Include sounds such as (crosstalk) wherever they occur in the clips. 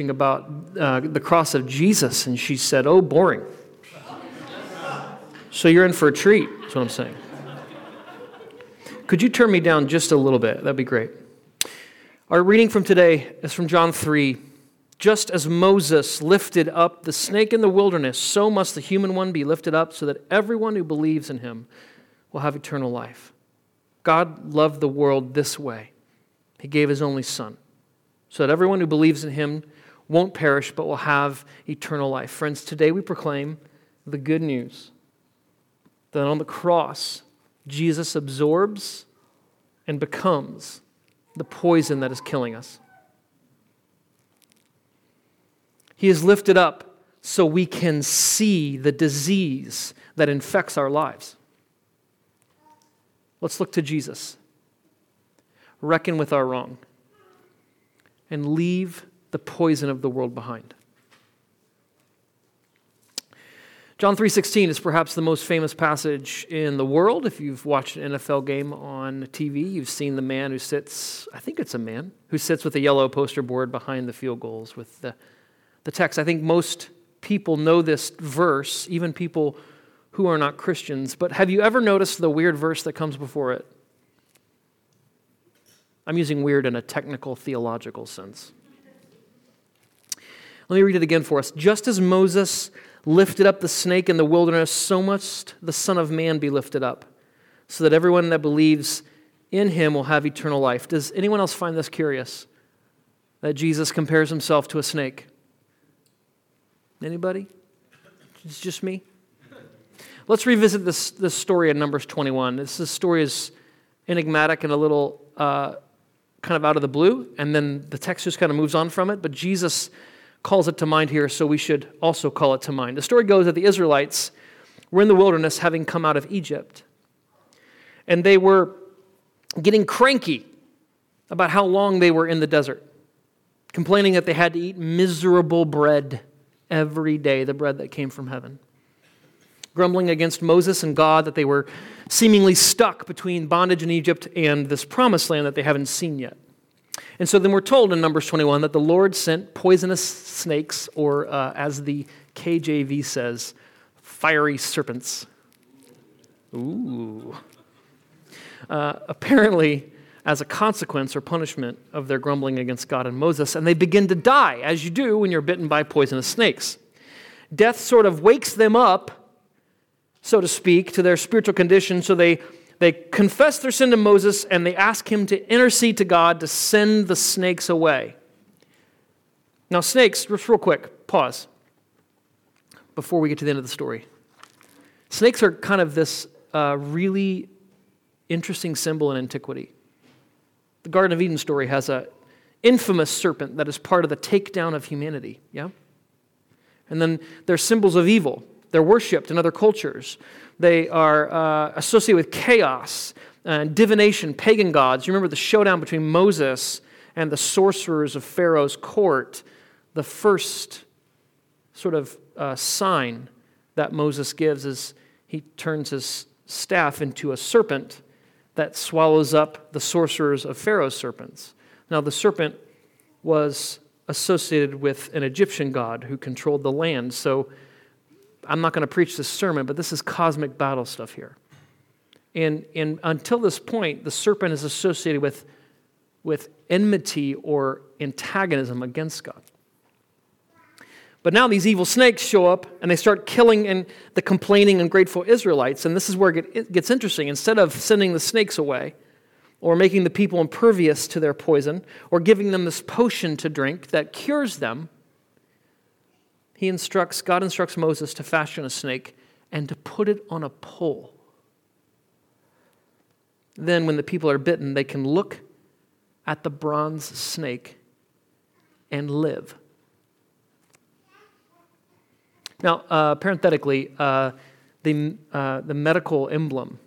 about uh, the cross of Jesus, and she said, Oh, boring. So you're in for a treat, that's what I'm saying. Could you turn me down just a little bit? That'd be great. Our reading from today is from John 3. Just as Moses lifted up the snake in the wilderness, so must the human one be lifted up, so that everyone who believes in him will have eternal life. God loved the world this way He gave his only Son, so that everyone who believes in him won't perish, but will have eternal life. Friends, today we proclaim the good news that on the cross, Jesus absorbs and becomes the poison that is killing us. He is lifted up so we can see the disease that infects our lives. Let's look to Jesus, reckon with our wrong, and leave the poison of the world behind. John 3:16 is perhaps the most famous passage in the world. If you've watched an NFL game on TV, you've seen the man who sits, I think it's a man, who sits with a yellow poster board behind the field goals with the, the text. I think most people know this verse, even people who are not Christians. But have you ever noticed the weird verse that comes before it? I'm using weird in a technical theological sense. Let me read it again for us. Just as Moses lifted up the snake in the wilderness, so must the Son of Man be lifted up, so that everyone that believes in him will have eternal life. Does anyone else find this curious? That Jesus compares himself to a snake? Anybody? It's just me? Let's revisit this, this story in Numbers 21. This, this story is enigmatic and a little uh, kind of out of the blue, and then the text just kind of moves on from it. But Jesus calls it to mind here, so we should also call it to mind. The story goes that the Israelites were in the wilderness having come out of Egypt. And they were getting cranky about how long they were in the desert, complaining that they had to eat miserable bread every day, the bread that came from heaven. Grumbling against Moses and God that they were seemingly stuck between bondage in Egypt and this promised land that they haven't seen yet. And so then we're told in Numbers 21 that the Lord sent poisonous snakes, or uh, as the KJV says, fiery serpents. Ooh. Uh, apparently, as a consequence or punishment of their grumbling against God and Moses, and they begin to die, as you do when you're bitten by poisonous snakes. Death sort of wakes them up, so to speak, to their spiritual condition, so they they confess their sin to Moses and they ask him to intercede to God to send the snakes away. Now, snakes, just real quick, pause before we get to the end of the story. Snakes are kind of this uh, really interesting symbol in antiquity. The Garden of Eden story has an infamous serpent that is part of the takedown of humanity, yeah? And then they're symbols of evil. They're worshipped in other cultures. They are uh, associated with chaos and divination, pagan gods. You remember the showdown between Moses and the sorcerers of Pharaoh's court, the first sort of uh, sign that Moses gives is he turns his staff into a serpent that swallows up the sorcerers of Pharaoh's serpents. Now, the serpent was associated with an Egyptian god who controlled the land. So I'm not going to preach this sermon, but this is cosmic battle stuff here. And, and until this point, the serpent is associated with, with enmity or antagonism against God. But now these evil snakes show up and they start killing and the complaining and grateful Israelites. And this is where it gets interesting. Instead of sending the snakes away or making the people impervious to their poison or giving them this potion to drink that cures them, he instructs, God instructs Moses to fashion a snake and to put it on a pole. Then, when the people are bitten, they can look at the bronze snake and live. Now, uh, parenthetically, uh, the, uh, the medical emblem,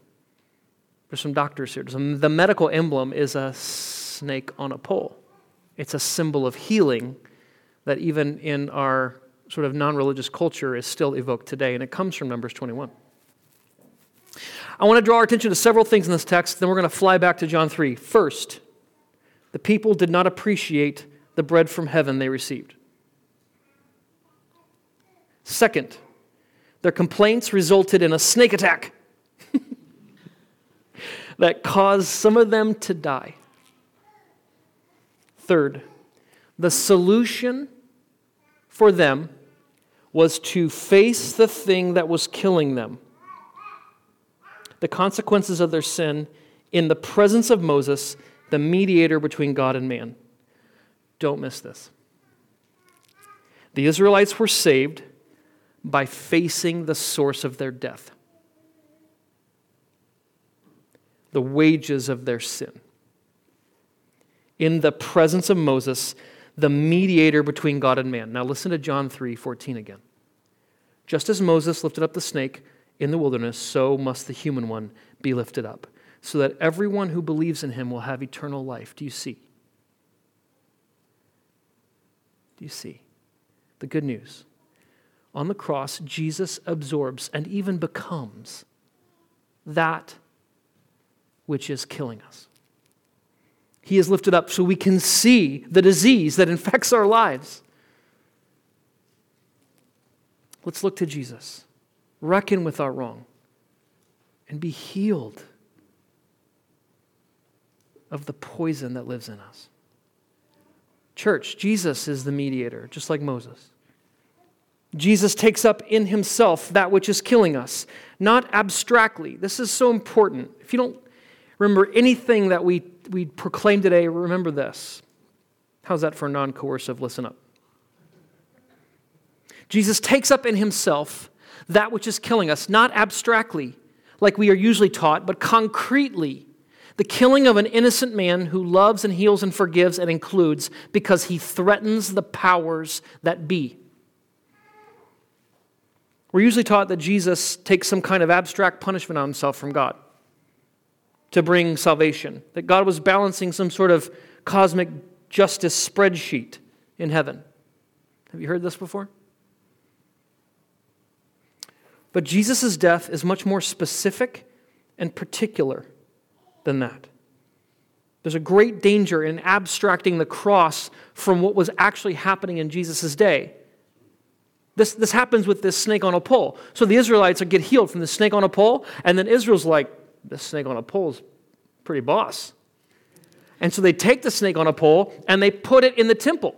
there's some doctors here. The medical emblem is a snake on a pole. It's a symbol of healing that even in our sort of non religious culture is still evoked today, and it comes from Numbers 21. I want to draw our attention to several things in this text, then we're going to fly back to John 3. First, the people did not appreciate the bread from heaven they received. Second, their complaints resulted in a snake attack (laughs) that caused some of them to die. Third, the solution for them was to face the thing that was killing them the consequences of their sin in the presence of Moses, the mediator between God and man. Don't miss this. The Israelites were saved by facing the source of their death, the wages of their sin. In the presence of Moses, the mediator between God and man. Now listen to John 3 14 again. Just as Moses lifted up the snake in the wilderness, so must the human one be lifted up, so that everyone who believes in him will have eternal life. Do you see? Do you see? The good news. On the cross, Jesus absorbs and even becomes that which is killing us. He is lifted up so we can see the disease that infects our lives. Let's look to Jesus, reckon with our wrong, and be healed of the poison that lives in us. Church, Jesus is the mediator, just like Moses. Jesus takes up in himself that which is killing us, not abstractly. This is so important. If you don't remember anything that we, we proclaim today, remember this. How's that for non coercive? Listen up. Jesus takes up in himself that which is killing us, not abstractly, like we are usually taught, but concretely. The killing of an innocent man who loves and heals and forgives and includes because he threatens the powers that be. We're usually taught that Jesus takes some kind of abstract punishment on himself from God to bring salvation, that God was balancing some sort of cosmic justice spreadsheet in heaven. Have you heard this before? But Jesus' death is much more specific and particular than that. There's a great danger in abstracting the cross from what was actually happening in Jesus' day. This, this happens with this snake on a pole. So the Israelites get healed from the snake on a pole, and then Israel's like, this snake on a pole is pretty boss. And so they take the snake on a pole and they put it in the temple.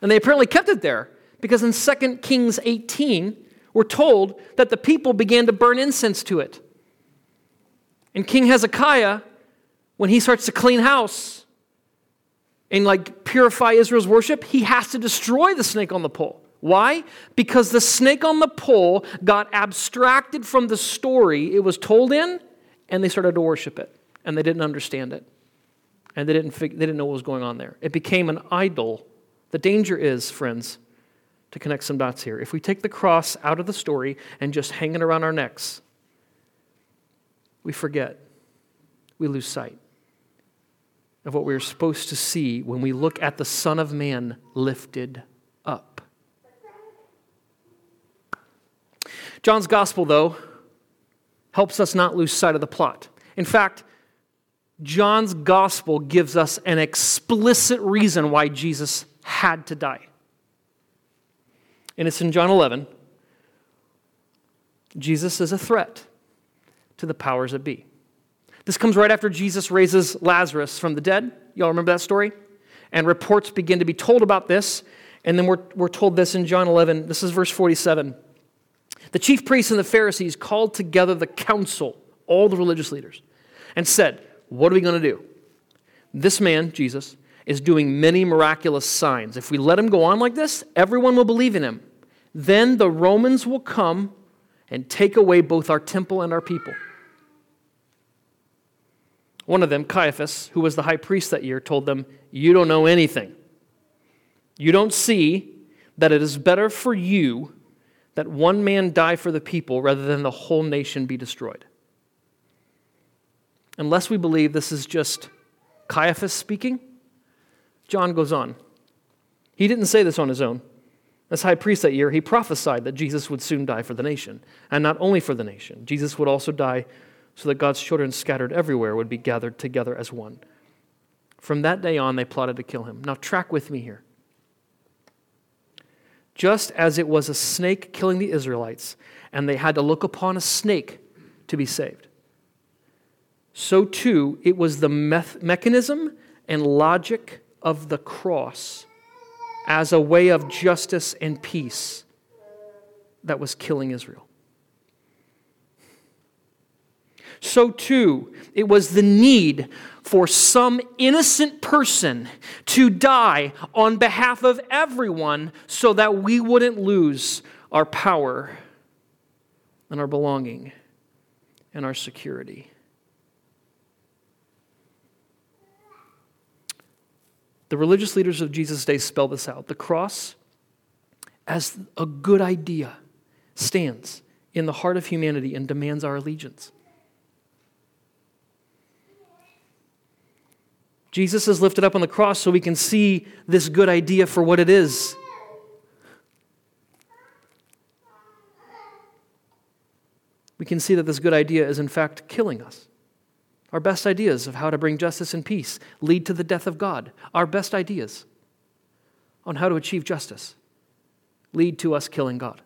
And they apparently kept it there because in 2 Kings 18, we're told that the people began to burn incense to it. And King Hezekiah, when he starts to clean house and like purify Israel's worship, he has to destroy the snake on the pole. Why? Because the snake on the pole got abstracted from the story it was told in, and they started to worship it, and they didn't understand it, and they didn't, fig- they didn't know what was going on there. It became an idol. The danger is, friends, to connect some dots here. If we take the cross out of the story and just hang it around our necks, we forget, we lose sight of what we are supposed to see when we look at the Son of Man lifted up. John's gospel, though, helps us not lose sight of the plot. In fact, John's gospel gives us an explicit reason why Jesus had to die. And it's in John 11. Jesus is a threat to the powers that be. This comes right after Jesus raises Lazarus from the dead. Y'all remember that story? And reports begin to be told about this. And then we're, we're told this in John 11. This is verse 47. The chief priests and the Pharisees called together the council, all the religious leaders, and said, What are we going to do? This man, Jesus, is doing many miraculous signs. If we let him go on like this, everyone will believe in him. Then the Romans will come and take away both our temple and our people. One of them, Caiaphas, who was the high priest that year, told them, You don't know anything. You don't see that it is better for you that one man die for the people rather than the whole nation be destroyed. Unless we believe this is just Caiaphas speaking, John goes on. He didn't say this on his own. As high priest that year, he prophesied that Jesus would soon die for the nation. And not only for the nation, Jesus would also die so that God's children scattered everywhere would be gathered together as one. From that day on, they plotted to kill him. Now, track with me here. Just as it was a snake killing the Israelites, and they had to look upon a snake to be saved. So too, it was the mechanism and logic of the cross as a way of justice and peace that was killing Israel. So too, it was the need for some innocent person to die on behalf of everyone so that we wouldn't lose our power and our belonging and our security. The religious leaders of Jesus' day spell this out. The cross, as a good idea, stands in the heart of humanity and demands our allegiance. Jesus is lifted up on the cross so we can see this good idea for what it is. We can see that this good idea is, in fact, killing us. Our best ideas of how to bring justice and peace lead to the death of God. Our best ideas on how to achieve justice lead to us killing God.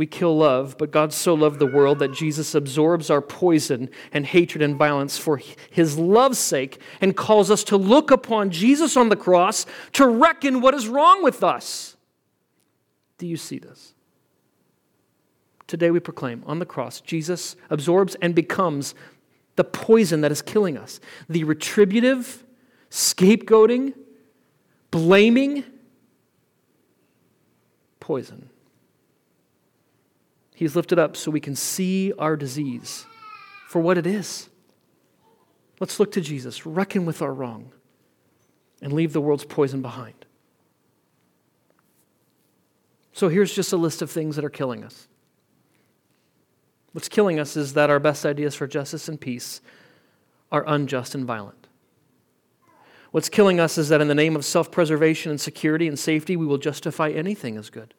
We kill love, but God so loved the world that Jesus absorbs our poison and hatred and violence for his love's sake and calls us to look upon Jesus on the cross to reckon what is wrong with us. Do you see this? Today we proclaim on the cross, Jesus absorbs and becomes the poison that is killing us, the retributive, scapegoating, blaming poison He's lifted up so we can see our disease for what it is. Let's look to Jesus, reckon with our wrong, and leave the world's poison behind. So here's just a list of things that are killing us. What's killing us is that our best ideas for justice and peace are unjust and violent. What's killing us is that in the name of self preservation and security and safety, we will justify anything as good.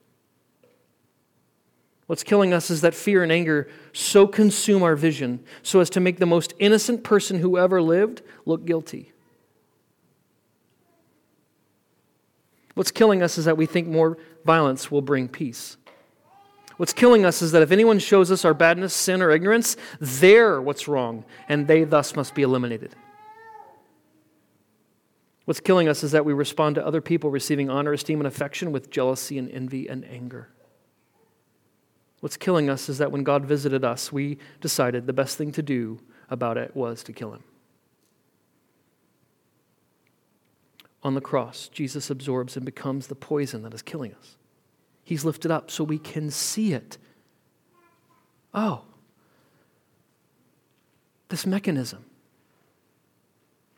What's killing us is that fear and anger so consume our vision so as to make the most innocent person who ever lived look guilty. What's killing us is that we think more violence will bring peace. What's killing us is that if anyone shows us our badness, sin, or ignorance, they're what's wrong, and they thus must be eliminated. What's killing us is that we respond to other people receiving honor, esteem, and affection with jealousy and envy and anger. What's killing us is that when God visited us, we decided the best thing to do about it was to kill him. On the cross, Jesus absorbs and becomes the poison that is killing us. He's lifted up so we can see it. Oh, this mechanism,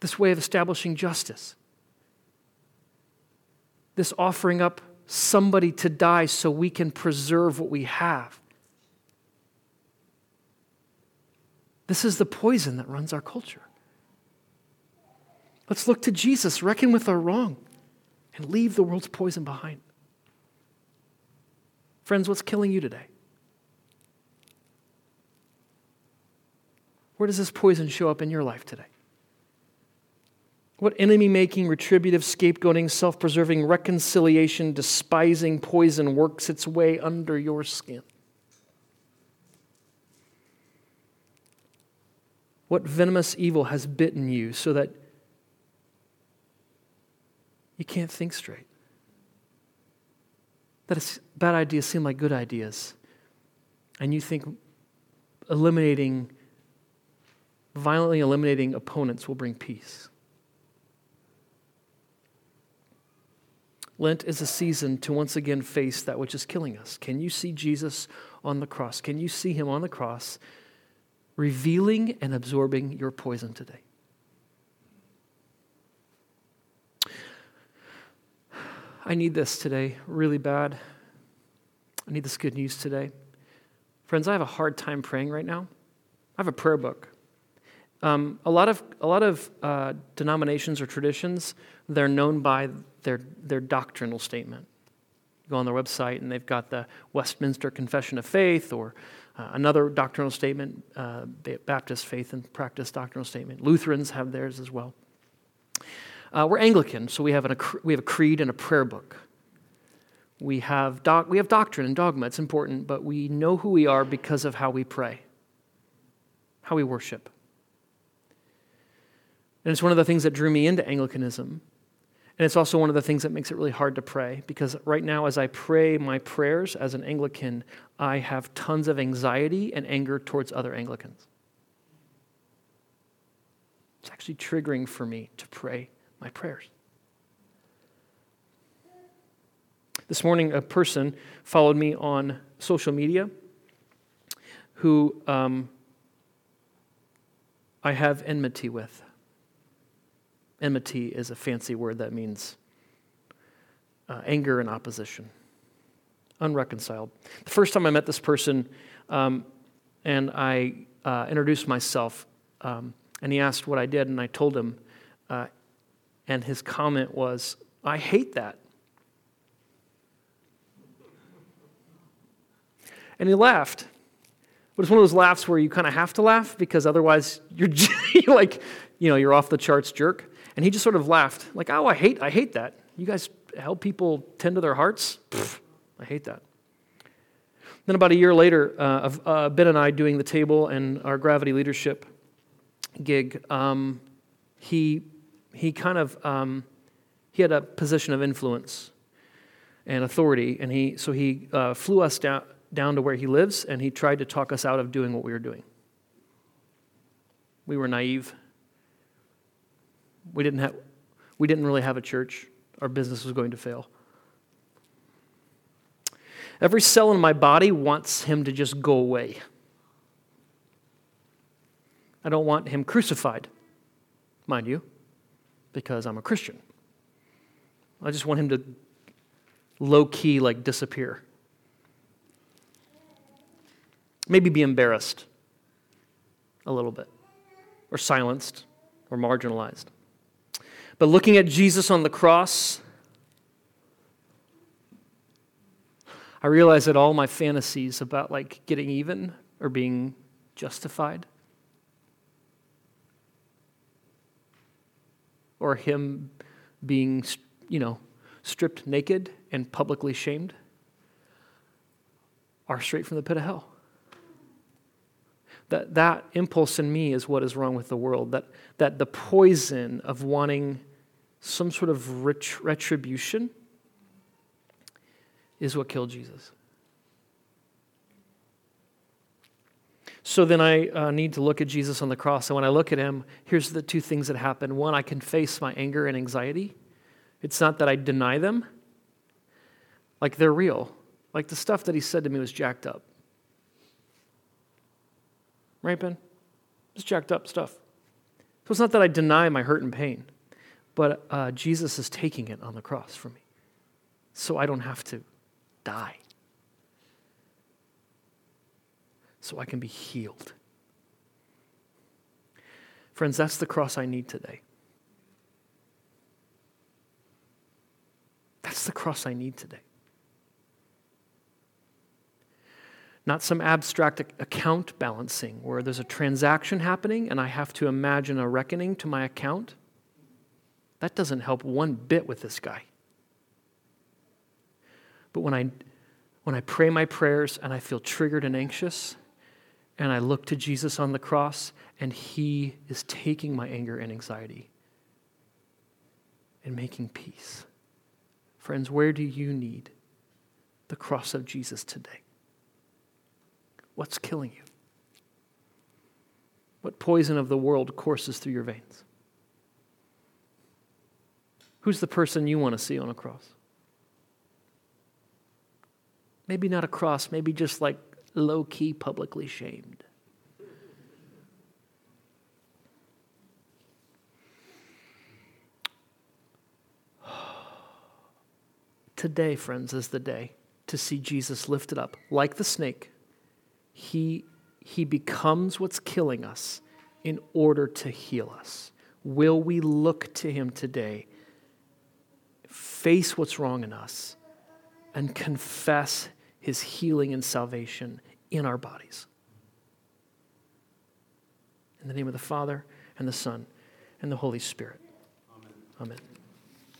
this way of establishing justice, this offering up somebody to die so we can preserve what we have. This is the poison that runs our culture. Let's look to Jesus, reckon with our wrong, and leave the world's poison behind. Friends, what's killing you today? Where does this poison show up in your life today? What enemy making, retributive, scapegoating, self preserving, reconciliation, despising poison works its way under your skin? What venomous evil has bitten you so that you can't think straight? That bad ideas seem like good ideas, and you think eliminating, violently eliminating opponents will bring peace. Lent is a season to once again face that which is killing us. Can you see Jesus on the cross? Can you see him on the cross revealing and absorbing your poison today? I need this today really bad. I need this good news today. Friends, I have a hard time praying right now. I have a prayer book. Um, a lot of, a lot of uh, denominations or traditions, they're known by their, their doctrinal statement. You go on their website and they've got the Westminster Confession of Faith or uh, another doctrinal statement, uh, Baptist Faith and Practice doctrinal statement. Lutherans have theirs as well. Uh, we're Anglican, so we have, an, we have a creed and a prayer book. We have, doc, we have doctrine and dogma, it's important, but we know who we are because of how we pray, how we worship. And it's one of the things that drew me into Anglicanism. And it's also one of the things that makes it really hard to pray because right now, as I pray my prayers as an Anglican, I have tons of anxiety and anger towards other Anglicans. It's actually triggering for me to pray my prayers. This morning, a person followed me on social media who um, I have enmity with. Enmity is a fancy word that means uh, anger and opposition, unreconciled. The first time I met this person um, and I uh, introduced myself, um, and he asked what I did, and I told him, uh, and his comment was, I hate that. And he laughed. But it's one of those laughs where you kind of have to laugh because otherwise you're (laughs) like, you know, you're off the charts jerk. And he just sort of laughed, like, oh, I hate, I hate that. You guys help people tend to their hearts? Pfft, I hate that. Then about a year later, uh, uh, Ben and I doing the table and our gravity leadership gig, um, he, he kind of, um, he had a position of influence and authority, and he, so he uh, flew us down, down to where he lives, and he tried to talk us out of doing what we were doing. We were naive. We didn't, have, we didn't really have a church. Our business was going to fail. Every cell in my body wants him to just go away. I don't want him crucified, mind you, because I'm a Christian. I just want him to low key, like, disappear. Maybe be embarrassed a little bit, or silenced, or marginalized. But looking at Jesus on the cross, I realize that all my fantasies about like getting even or being justified or him being, you know, stripped naked and publicly shamed are straight from the pit of hell. That, that impulse in me is what is wrong with the world. That, that the poison of wanting some sort of ret- retribution is what killed Jesus. So then I uh, need to look at Jesus on the cross. And when I look at him, here's the two things that happen. One, I can face my anger and anxiety. It's not that I deny them, like they're real. Like the stuff that he said to me was jacked up. Right, Ben? It's jacked up stuff. So it's not that I deny my hurt and pain, but uh, Jesus is taking it on the cross for me. So I don't have to die. So I can be healed. Friends, that's the cross I need today. That's the cross I need today. not some abstract account balancing where there's a transaction happening and I have to imagine a reckoning to my account. That doesn't help one bit with this guy. But when I, when I pray my prayers and I feel triggered and anxious, and I look to Jesus on the cross, and He is taking my anger and anxiety and making peace. Friends, where do you need the cross of Jesus today? What's killing you? What poison of the world courses through your veins? Who's the person you want to see on a cross? Maybe not a cross, maybe just like low key, publicly shamed. (sighs) Today, friends, is the day to see Jesus lifted up like the snake he, he becomes what's killing us in order to heal us. Will we look to him today, face what's wrong in us, and confess his healing and salvation in our bodies? In the name of the Father, and the Son, and the Holy Spirit. Amen. Amen.